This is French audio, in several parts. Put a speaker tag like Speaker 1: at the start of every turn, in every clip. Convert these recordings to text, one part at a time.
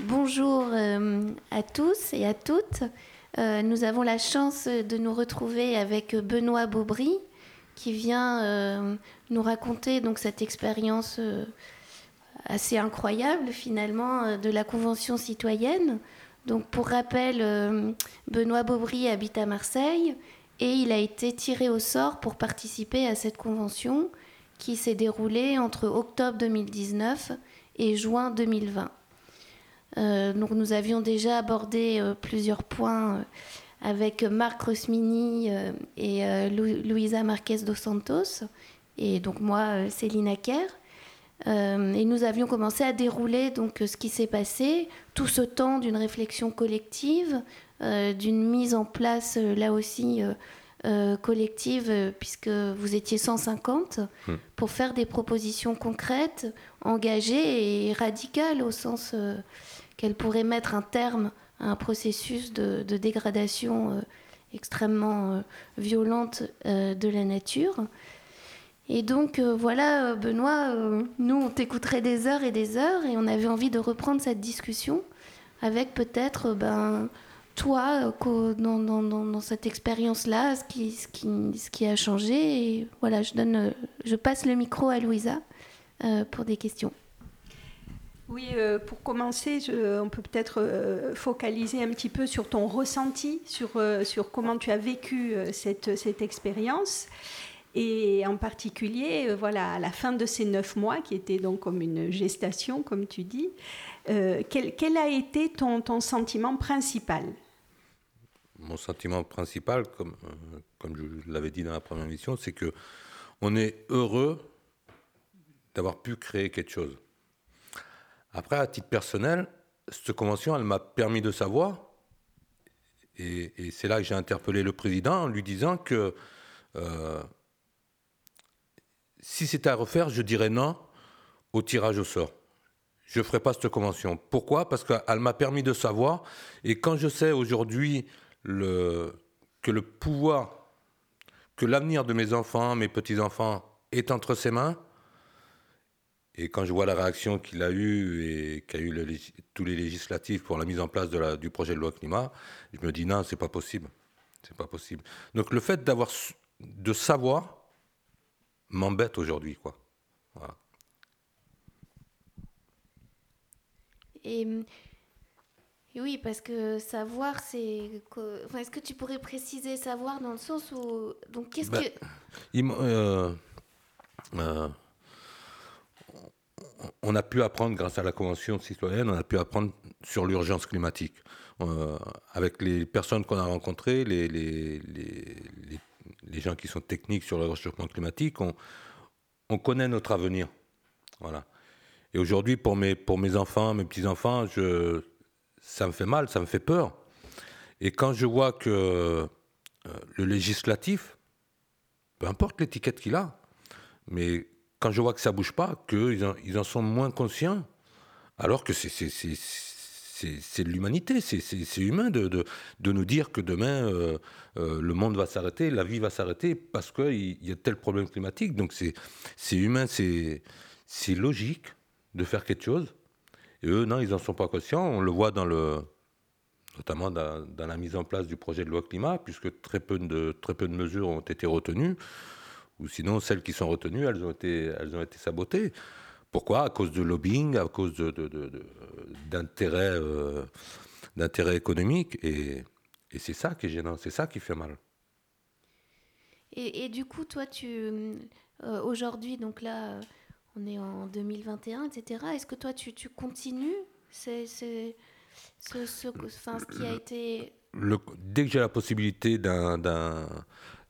Speaker 1: bonjour euh, à tous et à toutes. Euh, nous avons la chance de nous retrouver avec Benoît Baubry qui vient euh, nous raconter donc cette expérience assez incroyable finalement de la Convention citoyenne. Donc pour rappel, Benoît Baubry habite à Marseille et il a été tiré au sort pour participer à cette convention qui s'est déroulée entre octobre 2019 et juin 2020. Euh, donc nous avions déjà abordé euh, plusieurs points euh, avec Marc Rosmini et Luisa Marquez dos Santos, et donc moi, Céline Acker. et nous avions commencé à dérouler donc ce qui s'est passé, tout ce temps d'une réflexion collective, d'une mise en place là aussi collective, puisque vous étiez 150, hmm. pour faire des propositions concrètes, engagées et radicales au sens qu'elle pourrait mettre un terme à un processus de, dégradation euh, extrêmement euh, violente euh, de la nature. Et donc voilà, Benoît, nous on t'écouterait des heures et des heures et on avait envie de reprendre cette discussion avec peut-être ben, toi dans, dans, cette expérience-là, ce qui, a changé. Voilà, je, donne, je passe le micro à Louisa pour des questions.
Speaker 2: Oui, euh, pour commencer, on peut peut-être euh, focaliser un petit peu sur ton ressenti, sur, euh, comment tu as vécu cette, expérience. Et en particulier, voilà, à la fin de ces neuf mois, qui étaient donc comme une gestation, comme tu dis, quel, quel, a été ton sentiment principal?
Speaker 3: Mon sentiment principal, comme, comme je l'avais dit dans la première émission, c'est que on est heureux d'avoir pu créer quelque chose après, à titre personnel, cette convention, elle m'a permis de savoir, et, c'est là que j'ai interpellé le président en lui disant que euh, si c'était à refaire, je dirais non au tirage au sort. Je ne ferai pas cette convention. Pourquoi? Parce qu'elle m'a permis de savoir, et quand je sais aujourd'hui que le pouvoir, que l'avenir de mes enfants, mes petits-enfants est entre ses mains, et quand je vois la réaction qu'il a eue et qu'a eu tous les législatifs pour la mise en place du projet de loi climat, je me dis non, c'est pas possible. C'est pas possible. Donc le fait d'avoir de savoir m'embête aujourd'hui, quoi.
Speaker 1: Et, oui, parce que savoir, c'est. Enfin, Est-ce que tu pourrais préciser savoir dans le sens où. Donc, qu'est-ce ben, que.
Speaker 3: Il, euh, euh, on a pu apprendre, grâce à la Convention citoyenne, on a pu apprendre sur l'urgence climatique. Euh, avec les personnes qu'on a rencontrées, les, les, gens qui sont techniques sur le réchauffement climatique, on, on connaît notre avenir. Voilà. Et aujourd'hui, pour mes, pour mes enfants, mes petits-enfants, je, ça me fait mal, ça me fait peur. Et quand je vois que euh, le législatif, peu importe l'étiquette qu'il a, mais quand je vois que ça bouge pas, qu'ils en, ils en sont moins conscients, alors que c'est de l'humanité, c'est humain de, nous dire que demain euh, euh, le monde va s'arrêter, la vie va s'arrêter parce qu'il y a tel problème climatique. Donc c'est humain, c'est logique de faire quelque chose. Et eux, non, ils n'en sont pas conscients. On le voit notamment dans, dans, la mise en place du projet de loi climat, puisque très peu de, très peu de mesures ont été retenues ou sinon celles qui sont retenues, elles ont été, elles ont été sabotées. Pourquoi? À cause de lobbying, à cause d'intérêts de, de, euh, économiques. Et, et c'est ça qui est gênant, c'est ça qui fait mal.
Speaker 1: Et, et du coup, toi, tu euh, aujourd'hui, donc là, on est en 2021, etc. Est-ce que toi, tu, tu continues c'est, ce, ce, ce, qui a été...
Speaker 3: Le, dès que j'ai la possibilité d'un, d'un,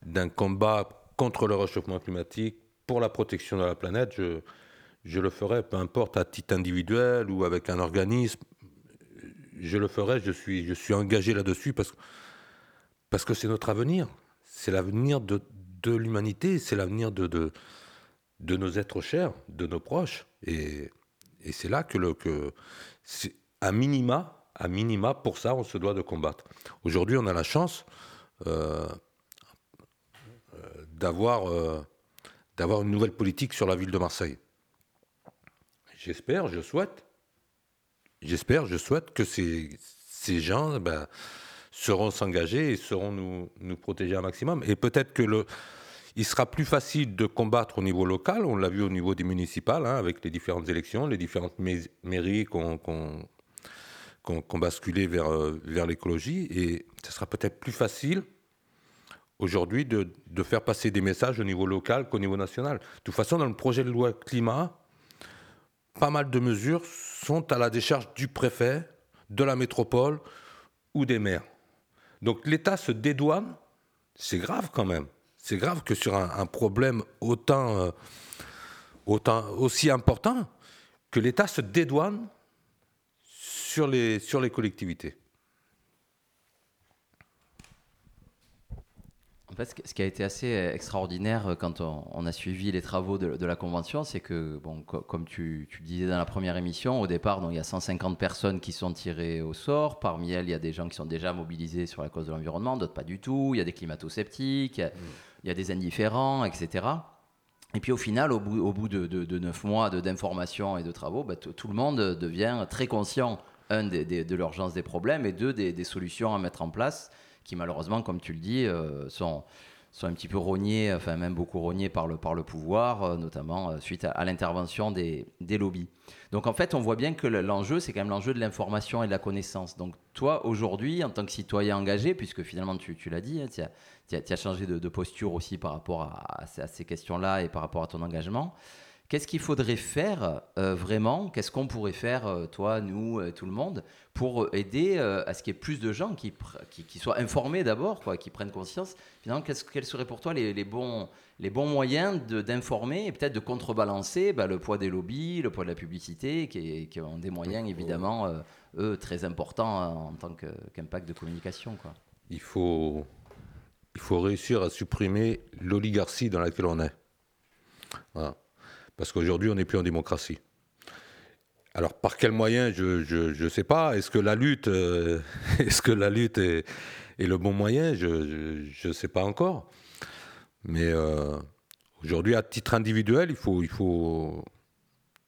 Speaker 3: d'un combat contre le réchauffement climatique, pour la protection de la planète, je, je le ferai, peu importe à titre individuel ou avec un organisme, je le ferai, je suis, je suis engagé là-dessus parce, parce que c'est notre avenir. C'est l'avenir de, de l'humanité, c'est l'avenir de, de, de, nos êtres chers, de nos proches. Et, c'est là que, le, que à minima, à minima, pour ça, on se doit de combattre. Aujourd'hui, on a la chance, euh, d'avoir euh, d'avoir une nouvelle politique sur la ville de Marseille. J'espère, je souhaite j'espère, je souhaite que ces, ces gens ben, seront s'engager et seront nous, nous protéger un maximum. Et peut-être que le, il sera plus facile de combattre au niveau local, on l'a vu au niveau des municipales, hein, avec les différentes élections, les différentes mairies qu'on qu'on basculé vers, euh, vers l'écologie. Et ce sera peut-être plus facile aujourd'hui de, faire passer des messages au niveau local qu'au niveau national. De toute façon, dans le projet de loi climat, pas mal de mesures sont à la décharge du préfet, de la métropole ou des maires. Donc l'État se dédouane, c'est grave quand même. C'est grave que sur un, problème autant, euh, autant, aussi important, que l'État se dédouane sur les, sur les collectivités.
Speaker 4: ce qui a été assez extraordinaire euh, quand on, a suivi les travaux de, la Convention, c'est que, bon, comme tu, disais dans la première émission, au départ, donc, il y a 150 personnes qui sont tirées au sort. Parmi elles, il y a des gens qui sont déjà mobilisés sur la cause de l'environnement, d'autres pas du tout. Il y a des climato-sceptiques, il, y a des indifférents, etc. Et puis au final, au bout, de, neuf mois d'informations et de travaux, bah, tout le monde devient très conscient, un, de l'urgence des problèmes et deux, des, solutions à mettre en place qui malheureusement, comme tu le dis, euh, sont, sont un petit peu rognés, enfin même beaucoup rognés par le, par le pouvoir, euh, notamment euh, suite à, l'intervention des, des, lobbies. Donc en fait, on voit bien que l'enjeu, c'est quand même l'enjeu de l'information et de la connaissance. Donc toi, aujourd'hui, en tant que citoyen engagé, puisque finalement tu, tu l'as dit, hein, tu as, as, changé de, posture aussi par rapport à, à ces questions-là et par rapport à ton engagement, Qu'est-ce qu'il faudrait faire euh, vraiment? Qu'est-ce qu'on pourrait faire, euh, toi, nous, euh, tout le monde, pour aider à ce qu'il y ait plus de gens qui, qui, soient informés d'abord, quoi, qui prennent conscience? Finalement, quels seraient pour toi les, bons, les bons moyens d'informer et peut-être de contrebalancer bah, le poids des lobbies, le poids de la publicité, qui, qui ont des moyens évidemment, eux, très importants en tant qu'impact de communication quoi.
Speaker 3: Il faut, il faut réussir à supprimer l'oligarchie dans laquelle on est. Voilà. Parce qu'aujourd'hui, on n'est plus en démocratie. Alors, par quel moyen, je ne sais pas. Est-ce que la lutte, euh, est, que la lutte est, le bon moyen? Je ne sais pas encore. Mais euh, aujourd'hui, à titre individuel, il faut, il, faut,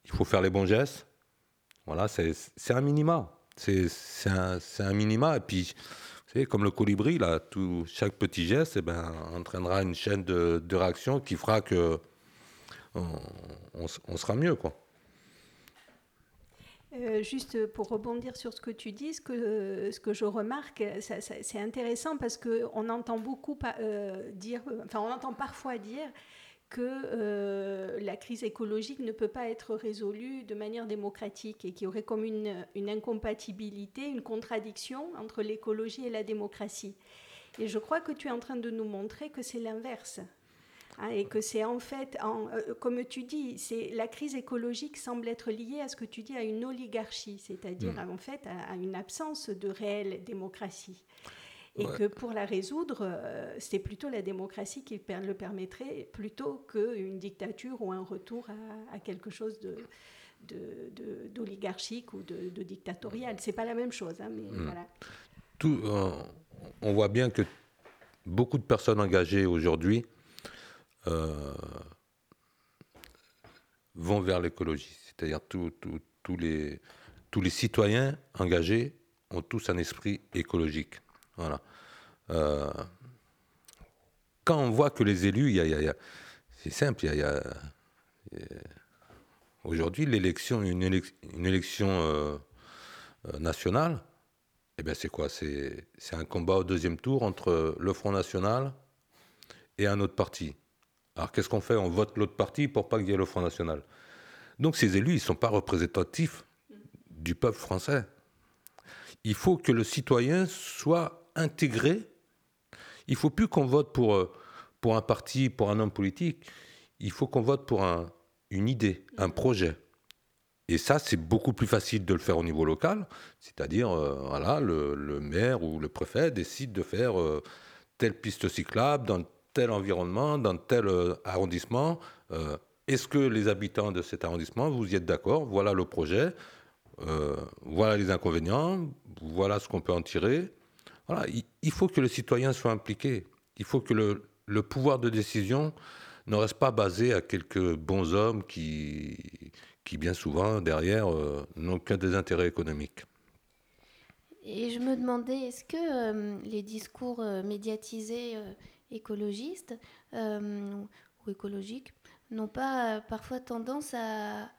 Speaker 3: il faut faire les bons gestes. Voilà, c'est un minima. C'est un, un, minima. Et puis, vous savez, comme le colibri, là, tout, chaque petit geste eh ben, entraînera une chaîne de, de réaction qui fera que on, sera mieux. Quoi.
Speaker 2: Euh, juste pour rebondir sur ce que tu dis, ce que, je remarque, c'est intéressant parce qu'on entend beaucoup euh, dire, enfin on entend parfois dire que euh, la crise écologique ne peut pas être résolue de manière démocratique et qu'il y aurait comme une incompatibilité, une contradiction entre l'écologie et la démocratie. Et je crois que tu es en train de nous montrer que c'est l'inverse. Hein, et que c'est en fait, euh, comme tu dis, c'est la crise écologique semble être liée à ce que tu dis à une oligarchie, c'est-à-dire mm. en fait à, une absence de réelle démocratie. Et que pour la résoudre, euh, c'est plutôt la démocratie qui le permettrait plutôt qu'une dictature ou un retour à, quelque chose de, d'oligarchique ou de, de dictatorial. C'est pas la même chose, hein, mais mm. voilà.
Speaker 3: Tout, euh, on voit bien que beaucoup de personnes engagées aujourd'hui euh, vont vers l'écologie. C'est-à-dire tous les, tous les citoyens engagés ont tous un esprit écologique. Voilà. Euh, quand on voit que les élus, c'est simple, y a, aujourd'hui l'élection, une, une, élection euh, nationale, eh bien c'est quoi? C'est un combat au deuxième tour entre le Front National et un autre parti. Alors qu'est-ce qu'on fait? On vote l'autre parti pour pas qu'il y ait le Front National. Donc ces élus, ils ne sont pas représentatifs du peuple français. Il faut que le citoyen soit intégré. Il ne faut plus qu'on vote pour, euh, pour un parti, pour un homme politique. Il faut qu'on vote pour un, une idée, un projet. Et ça, c'est beaucoup plus facile de le faire au niveau local. C'est-à-dire, euh, voilà, le, maire ou le préfet décide de faire euh, telle piste cyclable dans tel environnement, dans tel euh, arrondissement. Euh, est-ce que les habitants de cet arrondissement, vous y êtes d'accord Voilà le projet, euh, voilà les inconvénients, voilà ce qu'on peut en tirer. Voilà, il, faut que le citoyen soit impliqué. Il faut que le, pouvoir de décision ne reste pas basé à quelques bons hommes qui, qui bien souvent, derrière, n'ont qu'un des intérêts économiques.
Speaker 1: Et je me demandais, est-ce que les discours médiatisés écologistes ou écologiques n'ont pas parfois tendance à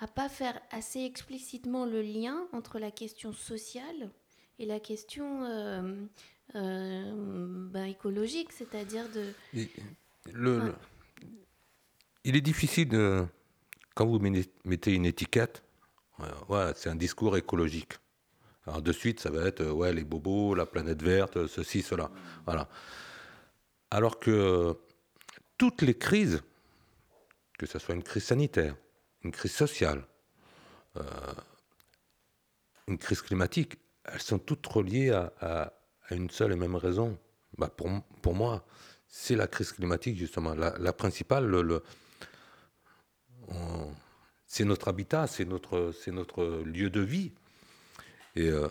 Speaker 1: à pas faire assez explicitement le lien entre la question sociale et la question euh, euh, ben, écologique, c'est-à-dire de...
Speaker 3: le, il est difficile de... Quand vous mettez une étiquette, ouais, c'est un discours écologique. Alors de suite, ça va être ouais, les bobos, la planète verte, ceci, cela. Voilà. Alors que toutes les crises, que ce soit une crise sanitaire, une crise sociale, euh, une crise climatique, elles sont toutes reliées à, une seule et même raison. Bah pour, moi, c'est la crise climatique, justement. La, principale, le, c'est notre habitat, c'est notre, c'est notre lieu de vie. Et euh,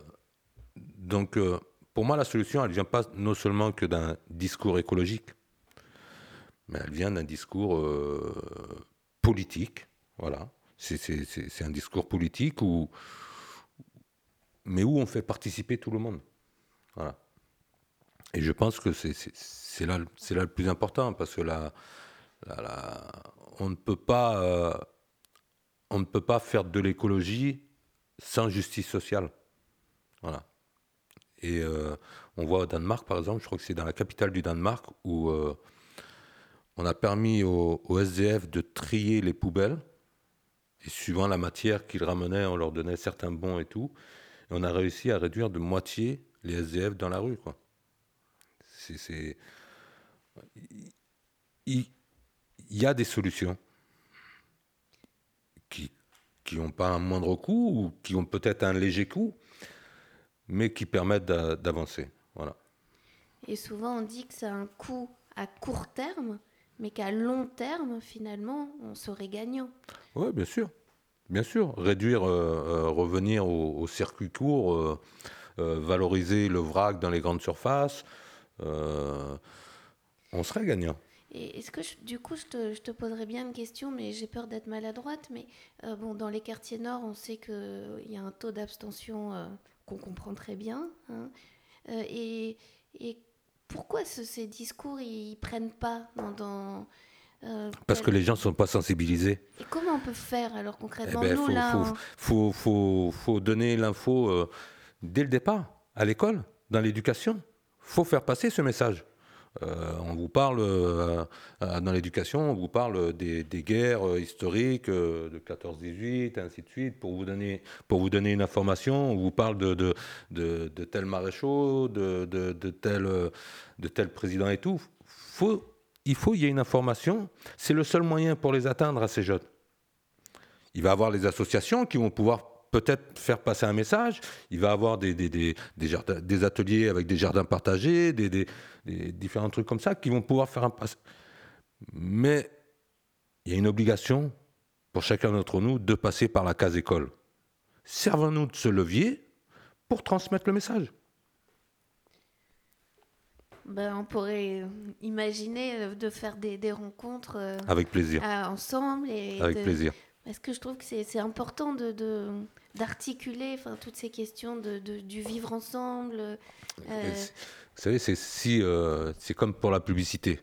Speaker 3: donc, euh, pour moi, la solution, elle ne vient pas non seulement que d'un discours écologique, mais elle vient d'un discours politique, voilà. C'est un discours politique où, mais où on fait participer tout le monde. Voilà. Et je pense que c'est là, là le plus important parce que là, on ne peut pas, euh, on ne peut pas faire de l'écologie sans justice sociale. Voilà. Et euh, on voit au Danemark, par exemple, je crois que c'est dans la capitale du Danemark où euh, on a permis au, SDF de trier les poubelles. Et suivant la matière qu'ils ramenaient, on leur donnait certains bons et tout. Et on a réussi à réduire de moitié les SDF dans la rue. Il, y a des solutions qui n'ont pas un moindre coût ou qui ont peut-être un léger coût, mais qui permettent d'avancer. Voilà.
Speaker 1: Et souvent, on dit que c'est un coût à court terme, mais qu'à long terme, finalement, on serait gagnant.
Speaker 3: Oui, bien sûr. Bien sûr. Réduire, euh, euh, revenir au, circuit court, euh, valoriser le vrac dans les grandes surfaces, on serait gagnant.
Speaker 1: Et est-ce que, du coup, je te, je te, poserais bien une question, mais j'ai peur d'être maladroite, mais bon, dans les quartiers nord, on sait qu'il y a un taux d'abstention qu'on comprend très bien. Hein, et, et pourquoi ces discours ils prennent pas dans,
Speaker 3: euh, Parce que les gens ne sont pas sensibilisés.
Speaker 1: Et comment on peut faire alors concrètement
Speaker 3: eh ben, nous, là, faut, faut, faut, donner l'info euh, dès le départ, à l'école, dans l'éducation. faut faire passer ce message. Euh, on vous parle, euh, euh, dans l'éducation, on vous parle des, guerres historiques de 14-18, ainsi de suite, pour vous, donner, pour vous donner une information. On vous parle de, de, de, de tel maréchal, de, de, tel, de tel président et tout. Faut, il faut qu'il y ait une information. C'est le seul moyen pour les atteindre à ces jeunes. Il va y avoir les associations qui vont pouvoir peut-être faire passer un message. Il va avoir des, des, des, des, ateliers avec des jardins partagés, des, différents trucs comme ça qui vont pouvoir faire un passage. Mais il y a une obligation pour chacun d'entre nous de passer par la case école. Servons-nous de ce levier pour transmettre le message.
Speaker 1: Ben, on pourrait imaginer de faire des, rencontres euh,
Speaker 3: avec plaisir
Speaker 1: ensemble et
Speaker 3: avec plaisir
Speaker 1: parce que je trouve que c'est important de, d'articuler toutes ces questions de, du vivre ensemble. Euh.
Speaker 3: Vous savez, euh, c'est comme pour la publicité.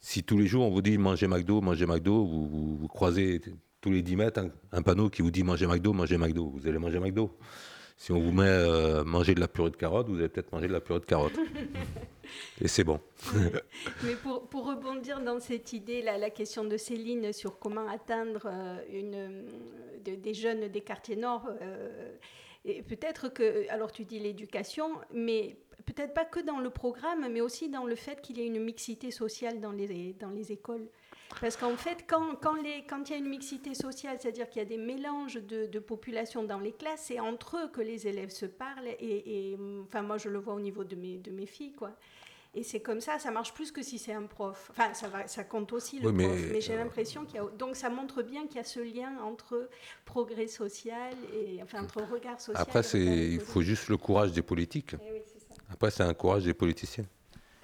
Speaker 3: Si tous les jours on vous dit mangez McDo, mangez McDo, vous, vous, croisez tous les 10 mètres un, panneau qui vous dit mangez McDo, mangez McDo, vous allez manger McDo. Si on vous met euh, manger de la purée de carottes, vous allez peut-être manger de la purée de carottes. Et c'est bon.
Speaker 2: Mais pour, pour, rebondir dans cette idée, là, la question de Céline sur comment atteindre euh, une, des jeunes des quartiers nord, euh, peut-être que, alors tu dis l'éducation, mais peut-être pas que dans le programme, mais aussi dans le fait qu'il y ait une mixité sociale dans les, dans les écoles. Parce qu'en fait, quand, quand, les, quand il y a une mixité sociale, c'est-à-dire qu'il y a des mélanges de, de populations dans les classes, c'est entre eux que les élèves se parlent. Et, et, enfin, moi, je le vois au niveau de mes, de mes filles, quoi. Et c'est comme ça, ça marche plus que si c'est un prof. Enfin, ça, va, ça compte aussi le prof, mais j'ai l'impression qu'il y a... Donc ça montre bien qu'il y a ce lien entre progrès social et... Enfin, entre regard social...
Speaker 3: Après, il faut juste le courage des politiques.
Speaker 2: Eh
Speaker 3: Après, c'est un courage des politiciens.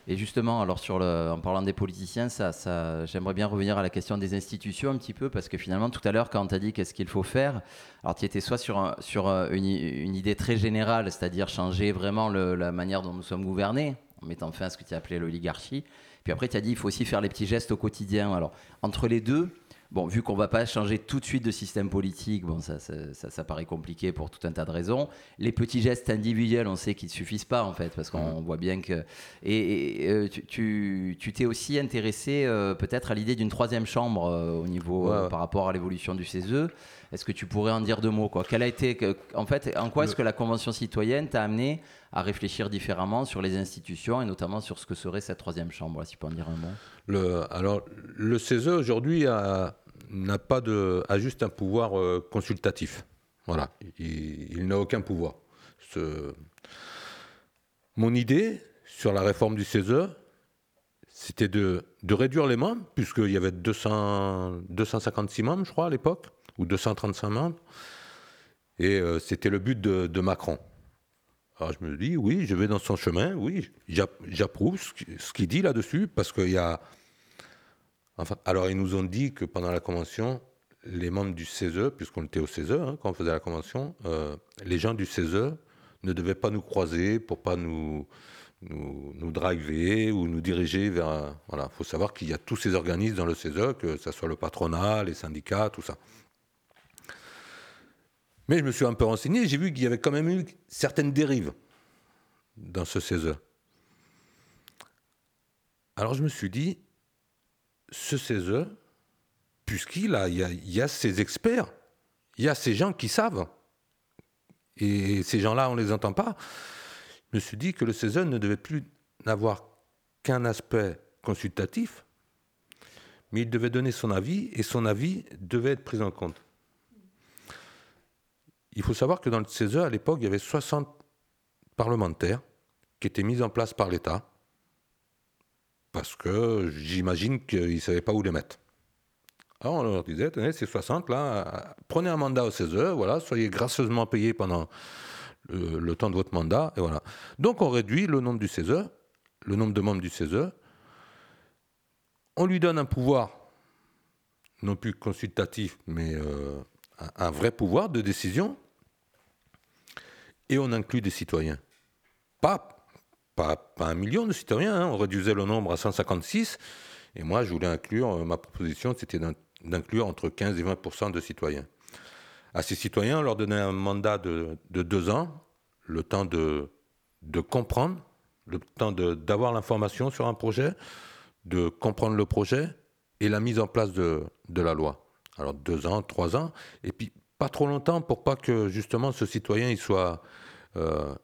Speaker 4: Et justement, alors en parlant des politiciens, ça, j'aimerais bien revenir à la question des institutions un petit peu, parce que finalement, tout à l'heure, quand on t'a dit qu'est-ce qu'il faut faire, alors tu étais soit sur, sur une, idée très générale, c'est-à-dire changer vraiment la manière dont nous sommes gouvernés, en mettant fin à ce que tu as appelé l'oligarchie, puis après tu as dit il faut aussi faire les petits gestes au quotidien. Alors, entre les deux, Bon, vu qu'on ne va pas changer tout de suite de système politique, bon, ça, ça, paraît compliqué pour tout un tas de raisons. Les petits gestes individuels, on sait qu'ils ne suffisent pas, en fait, parce qu'on mmh. voit bien que... Et, euh, tu t'es aussi intéressé euh, peut-être à l'idée d'une troisième chambre euh, au niveau par rapport à l'évolution du CESE. Est-ce que tu pourrais en dire deux mots quoi? Quelle a été, en fait, en quoi est-ce que la Convention citoyenne t'a amené à réfléchir différemment sur les institutions et notamment sur ce que serait cette troisième chambre Si tu peux en dire un mot?
Speaker 3: Le, alors, le CESE aujourd'hui a n'a pas de, a juste un pouvoir euh, consultatif. Voilà, il, n'a aucun pouvoir. Mon idée sur la réforme du CESE, c'était de, réduire les membres, puisqu'il y avait 200, 256 membres, je crois, à l'époque, ou 235 membres. Et euh, c'était le but de, de, Macron. Alors je me dis, oui, je vais dans son chemin, oui, j'approuve ce qu'il dit là-dessus, parce qu'il y a alors, ils nous ont dit que pendant la convention, les membres du CESE, puisqu'on était au CESE hein, quand on faisait la convention, euh, les gens du CESE ne devaient pas nous croiser pour pas nous, nous, driver ou nous diriger vers. Voilà, il faut savoir qu'il y a tous ces organismes dans le CESE, que ce soit le patronat, les syndicats, tout ça. Mais je me suis un peu renseigné, j'ai vu qu'il y avait quand même eu certaines dérives dans ce CESE. Alors je me suis dit, ce CESE, puisqu'il a, y, a, y a ces experts, il y a ces gens qui savent, et ces gens-là, on ne les entend pas, je me suis dit que le CESE ne devait plus n'avoir qu'un aspect consultatif, mais il devait donner son avis, et son avis devait être pris en compte. Il faut savoir que dans le CESE, à l'époque, il y avait 60 parlementaires qui étaient mis en place par l'État parce que j'imagine qu'ils ne savaient pas où les mettre. Alors on leur disait, tenez, ces 60 là, prenez un mandat au CESE, voilà, soyez gracieusement payés pendant le, temps de votre mandat, et voilà. Donc on réduit le nombre du CESE, le nombre de membres du CESE, on lui donne un pouvoir, non plus consultatif, mais euh, un, un vrai pouvoir de décision, et on inclut des citoyens. Pas pas, un million de citoyens, hein. on réduisait le nombre à 156, et moi je voulais inclure, euh, ma proposition c'était d'inclure entre 15 et 20 de citoyens. À ces citoyens, on leur donnait un mandat de, deux ans, le temps de, comprendre, le temps d'avoir l'information sur un projet, de comprendre le projet et la mise en place de, la loi. Alors deux ans, trois ans, et puis pas trop longtemps pour pas que justement ce citoyen il soit, euh,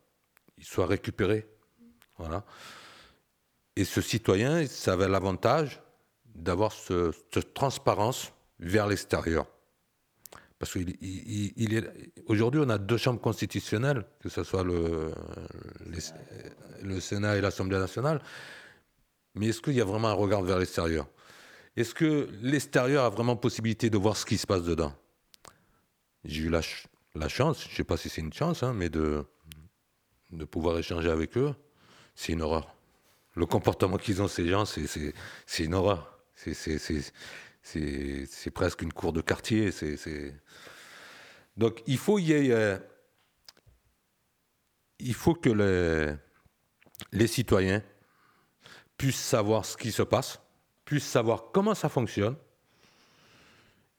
Speaker 3: il soit récupéré Et ce citoyen, ça avait l'avantage d'avoir cette transparence vers l'extérieur. Parce qu'aujourd'hui, on a deux chambres constitutionnelles, que ce soit le, Sénat et l'Assemblée nationale. Mais est-ce qu'il y a vraiment un regard vers l'extérieur? Est-ce que l'extérieur a vraiment possibilité de voir ce qui se passe dedans? J'ai eu la, la, chance, je ne sais pas si c'est une chance, hein, mais de pouvoir échanger avec eux c'est une horreur. Le comportement qu'ils ont, ces gens, c'est une horreur. C'est presque une cour de quartier. Donc il faut, faut que les, citoyens puissent savoir ce qui se passe, puissent savoir comment ça fonctionne,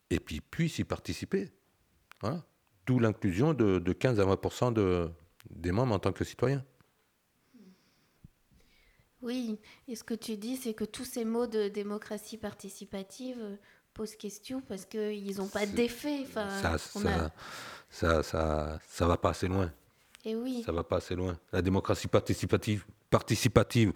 Speaker 3: et puis puissent y participer. D'où l'inclusion de, de, 15 à 20 de, des membres en tant que citoyens.
Speaker 1: Oui, et ce que tu dis, c'est que tous ces mots de démocratie participative euh, posent question parce qu'ils n'ont pas d'effet.
Speaker 3: ça, ça, ça, ça, va pas assez loin.
Speaker 1: Et oui.
Speaker 3: Ça va pas assez loin. La démocratie participative, participative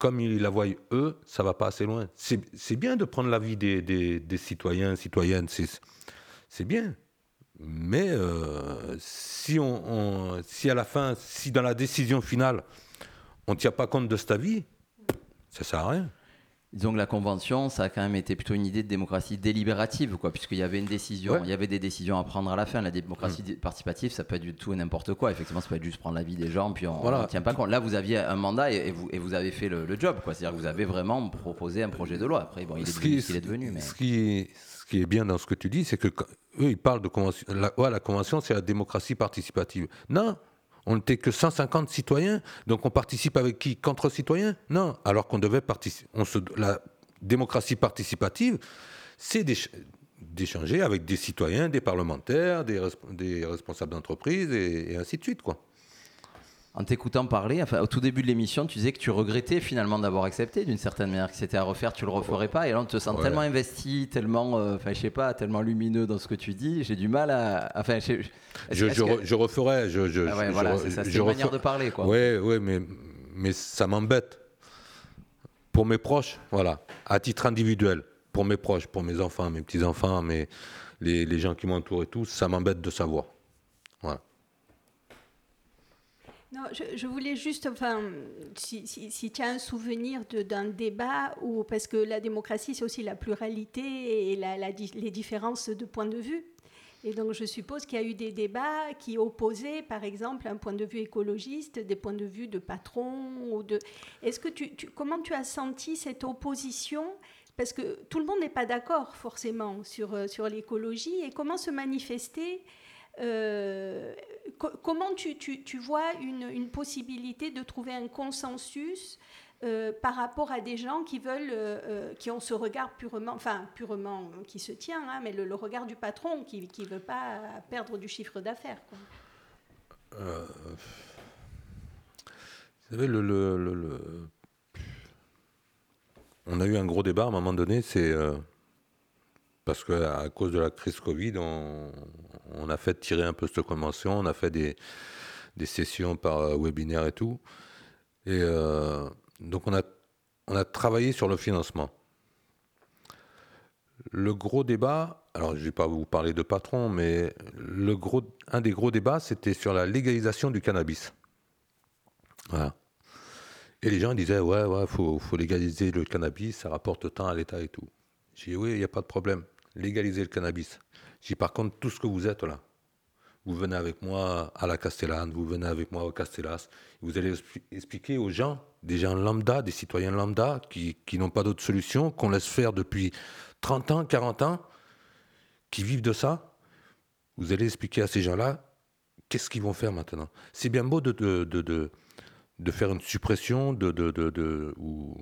Speaker 3: comme ils la voient eux, ça va pas assez loin. C'est bien de prendre l'avis des, des, des, citoyens, citoyennes, c'est bien. Mais euh, si, on, on, si à la fin, si dans la décision finale, on ne tient pas compte de cette vie, ça sert à rien.
Speaker 4: Que la convention, ça a quand même été plutôt une idée de démocratie délibérative, quoi, puisqu'il y avait une décision,
Speaker 3: Ouais.
Speaker 4: il y avait des décisions à prendre à la fin. La démocratie dé- participative, ça peut être du tout et n'importe quoi. Effectivement, ça peut être juste prendre l'avis des gens, puis on
Speaker 3: Voilà.
Speaker 4: ne tient pas compte. Là, vous aviez un mandat et, et vous, et vous avez fait le, le job, quoi. C'est-à-dire que vous avez vraiment proposé un projet de loi. Après, bon, il est
Speaker 3: Ce
Speaker 4: devenu
Speaker 3: qui-
Speaker 4: ce qu'il est devenu, mais
Speaker 3: Ce qui, ce qui est bien dans ce que tu dis, c'est que quand- eux, ils parlent de convention. La, ouais, la convention, c'est la démocratie participative. Non, on n'était que 150 citoyens, donc on participe avec qui Contre citoyens? Non, alors qu'on devait participer. La démocratie participative, c'est d'éch- d'échanger avec des citoyens, des parlementaires, des responsables d'entreprise et, et ainsi de suite, quoi.
Speaker 4: En t'écoutant parler, enfin, au tout début de l'émission, tu disais que tu regrettais finalement d'avoir accepté d'une certaine manière, que c'était à refaire, tu le referais pas. Et là, on te sent
Speaker 3: Ouais.
Speaker 4: tellement investi, tellement, euh, enfin, je sais pas, tellement lumineux dans ce que tu dis. J'ai du mal à. Enfin, je,
Speaker 3: Je, je,
Speaker 4: que-
Speaker 3: je referai. Je, je,
Speaker 4: Ah ouais, voilà, c'est ça, c'est
Speaker 3: je
Speaker 4: une manière de parler, quoi.
Speaker 3: Oui, oui, mais, mais ça m'embête. Pour mes proches, voilà, à titre individuel, pour mes proches, pour mes enfants, mes petits-enfants, mes, les, les gens qui m'entourent et tout, ça m'embête de savoir. Voilà.
Speaker 2: Non, je, voulais juste, enfin, si, tu as un souvenir d'un débat, où, parce que la démocratie, c'est aussi la pluralité et les différences de points de vue. Et donc, je suppose qu'il y a eu des débats qui opposaient, par exemple, un point de vue écologiste, des points de vue de patrons. Ou de... Est-ce que tu, tu- comment tu as senti cette opposition? Parce que tout le monde n'est pas d'accord, forcément, sur, euh, sur l'écologie. Et comment se manifester co- comment tu, tu- tu vois une, une possibilité de trouver un consensus euh, par rapport à des gens qui veulent, euh, euh, qui ont ce regard purement, enfin purement euh, qui se tient, hein, mais le, regard du patron qui ne veut pas perdre du chiffre d'affaires.
Speaker 3: Vous savez, le, le- on a eu un gros débat à un moment donné, c'est euh, parce qu'à cause de la crise Covid, on, a fait tirer un peu cette convention, on a fait des, des sessions par euh, webinaire et tout. Et euh, donc on a, on a travaillé sur le financement. Le gros débat, alors je ne vais pas vous parler de patron, mais le gros, un des gros débats, c'était sur la légalisation du cannabis. Voilà. Et les gens disaient, ouais, ouais, faut, faut légaliser le cannabis, ça rapporte tant à l'État et tout. J'ai dit, oui, il n'y a pas de problème, légaliser le cannabis. J'ai par contre, tout ce que vous êtes là, vous venez avec moi à la Castellane, vous venez avec moi au Castellas, vous allez expli- expliquer aux gens, des gens lambda, des citoyens lambda, qui, qui n'ont pas d'autre solution, qu'on laisse faire depuis 30 ans, 40 ans, qui vivent de ça, vous allez expliquer à ces gens-là qu'est-ce qu'ils vont faire maintenant. C'est bien beau de, de, de, de- de faire une suppression de, ou,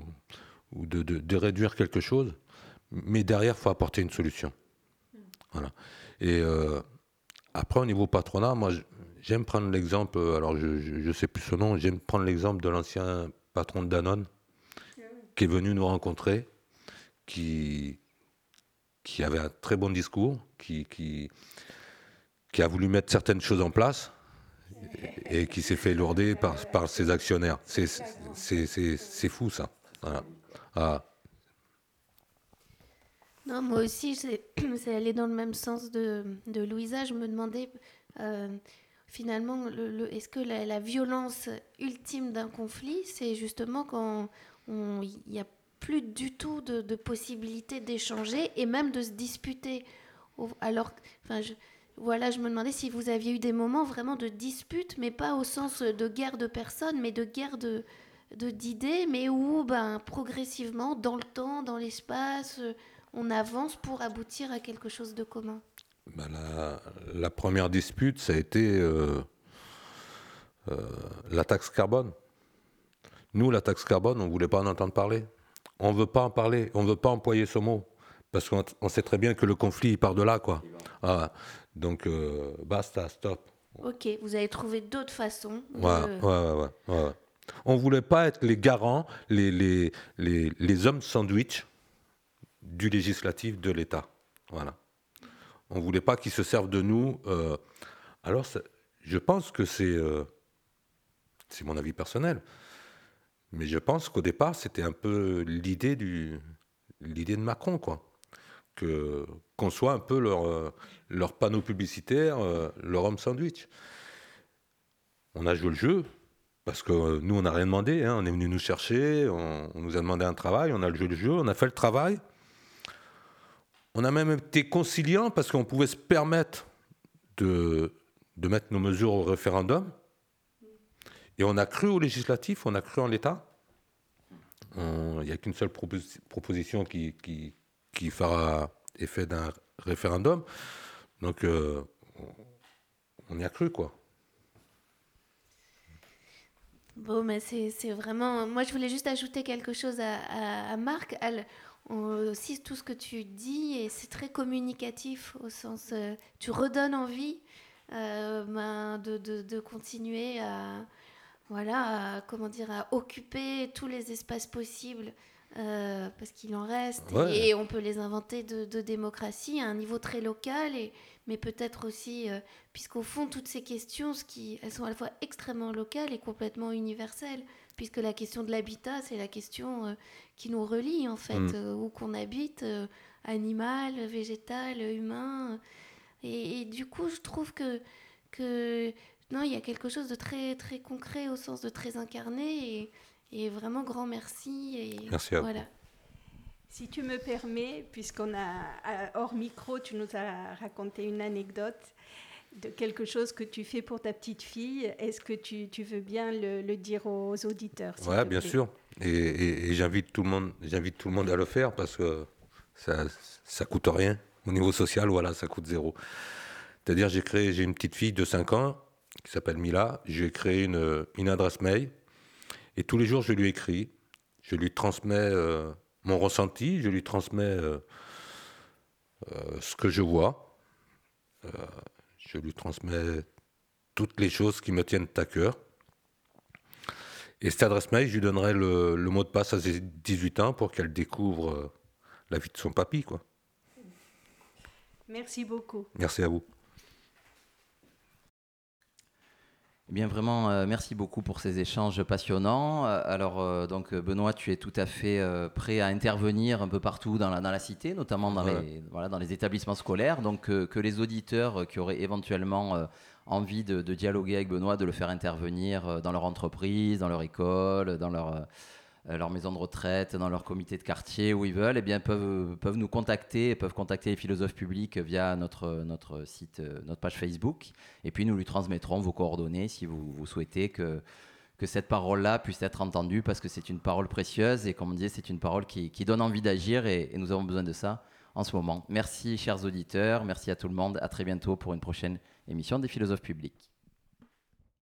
Speaker 3: ou de réduire quelque chose, mais derrière, il faut apporter une solution. Voilà. Et euh, après, au niveau patronat, moi, j'aime prendre l'exemple, alors je ne sais plus son nom, j'aime prendre l'exemple de l'ancien patron de Danone qui est venu nous rencontrer, qui, qui avait un très bon discours, qui, qui, a voulu mettre certaines choses en place et, qui s'est fait lourder par, par ses actionnaires. C'est fou, ça. Voilà. Ah,
Speaker 1: Non, moi aussi, c'est aller dans le même sens de, de Louisa. Je me demandais euh, finalement, le, le- est-ce que la, violence ultime d'un conflit, c'est justement quand il n'y a plus du tout de, de possibilité d'échanger et même de se disputer. Alors, enfin, je, voilà, je me demandais si vous aviez eu des moments vraiment de dispute, mais pas au sens de guerre de personnes, mais de guerre de d'idées, mais où ben, progressivement, dans le temps, dans l'espace, on avance pour aboutir à quelque chose de commun.
Speaker 3: ben la, la première dispute, ça a été euh, euh, la taxe carbone. Nous, la taxe carbone, on ne voulait pas en entendre parler. On ne veut pas en parler, on ne veut pas employer ce mot. Parce qu'on on sait très bien que le conflit, il part de là, quoi. Ah, donc, euh, basta, stop.
Speaker 1: Ok, vous avez trouvé d'autres façons. de-
Speaker 3: Ouais, ouais, ouais, ouais, ouais, ouais. On ne voulait pas être les garants, les, les, les, les hommes sandwich du législatif de l'État. Voilà. On ne voulait pas qu'ils se servent de nous. euh, alors, je pense que c'est euh, c'est mon avis personnel. Mais je pense qu'au départ, c'était un peu l'idée du l'idée de Macron, quoi. Qu'on soit un peu leur euh, leur panneau publicitaire, leur homme sandwich. On a joué le jeu parce que nous, on n'a rien demandé. Hein. On est venu nous chercher, on, nous a demandé un travail, on a joué le jeu, on a fait le travail. On a même été conciliant parce qu'on pouvait se permettre de, mettre nos mesures au référendum. Et on a cru au législatif, on a cru en l'État. Il n'y a qu'une seule proposition qui, fera effet d'un référendum. Donc, euh, on y a cru, quoi.
Speaker 1: Bon, mais c'est vraiment. Moi, je voulais juste ajouter quelque chose à, Marc. Aussi, tout ce que tu dis, et c'est très communicatif au sens. Euh, tu redonnes envie euh, ben, de, de, de, continuer à. Voilà, comment dire, à occuper tous les espaces possibles euh, parce qu'il en reste, et, on peut les inventer de, démocratie à un niveau très local, et, mais peut-être aussi, euh, puisqu'au fond, toutes ces questions, ce qui, elles sont à la fois extrêmement locales et complètement universelles, puisque la question de l'habitat, c'est la question euh, qui nous relie, en fait, mm. où qu'on habite, animal, végétal, humain. Et, du coup, je trouve que, que non, il y a quelque chose de très, très concret au sens de très incarné, et et vraiment grand merci. Et
Speaker 3: merci à
Speaker 1: voilà.
Speaker 2: Si tu me permets, puisqu'on a, hors micro, tu nous as raconté une anecdote de quelque chose que tu fais pour ta petite fille. Est-ce que tu, tu, veux bien le, dire aux auditeurs
Speaker 3: Oui, bien sûr. Et, j'invite tout le monde, j'invite tout le monde à le faire parce que ça, ça coûte rien. Au niveau social, voilà, ça coûte zéro. C'est-à-dire, j'ai créé, j'ai une petite fille de 5 ans qui s'appelle Mila. J'ai créé une, une adresse mail et tous les jours, je lui écris, je lui transmets euh, mon ressenti, je lui transmets euh, euh, ce que je vois, je lui transmets toutes les choses qui me tiennent à cœur. Et cette adresse mail, je lui donnerai le, mot de passe à ses 18 ans pour qu'elle découvre la vie de son papy. Quoi.
Speaker 2: Merci beaucoup.
Speaker 3: Merci à vous.
Speaker 4: Eh bien vraiment, euh, merci beaucoup pour ces échanges passionnants. Euh, alors euh, donc Benoît, tu es tout à fait prêt à intervenir un peu partout dans la, dans la cité, notamment dans, les, voilà, dans les établissements scolaires. Donc que les auditeurs qui auraient éventuellement envie de, de, dialoguer avec Benoît, de le faire intervenir dans leur entreprise, dans leur école, dans leur leur maison de retraite, dans leur comité de quartier, où ils veulent, eh bien, peuvent, peuvent nous contacter, peuvent contacter les philosophes publics via notre, notre site, euh, notre page Facebook. Et puis, nous lui transmettrons vos coordonnées si vous, vous souhaitez que, que cette parole-là puisse être entendue, parce que c'est une parole précieuse. Et comme on disait, c'est une parole qui, qui donne envie d'agir et, et nous avons besoin de ça en ce moment. Merci, chers auditeurs. Merci à tout le monde. À très bientôt pour une prochaine émission des philosophes publics.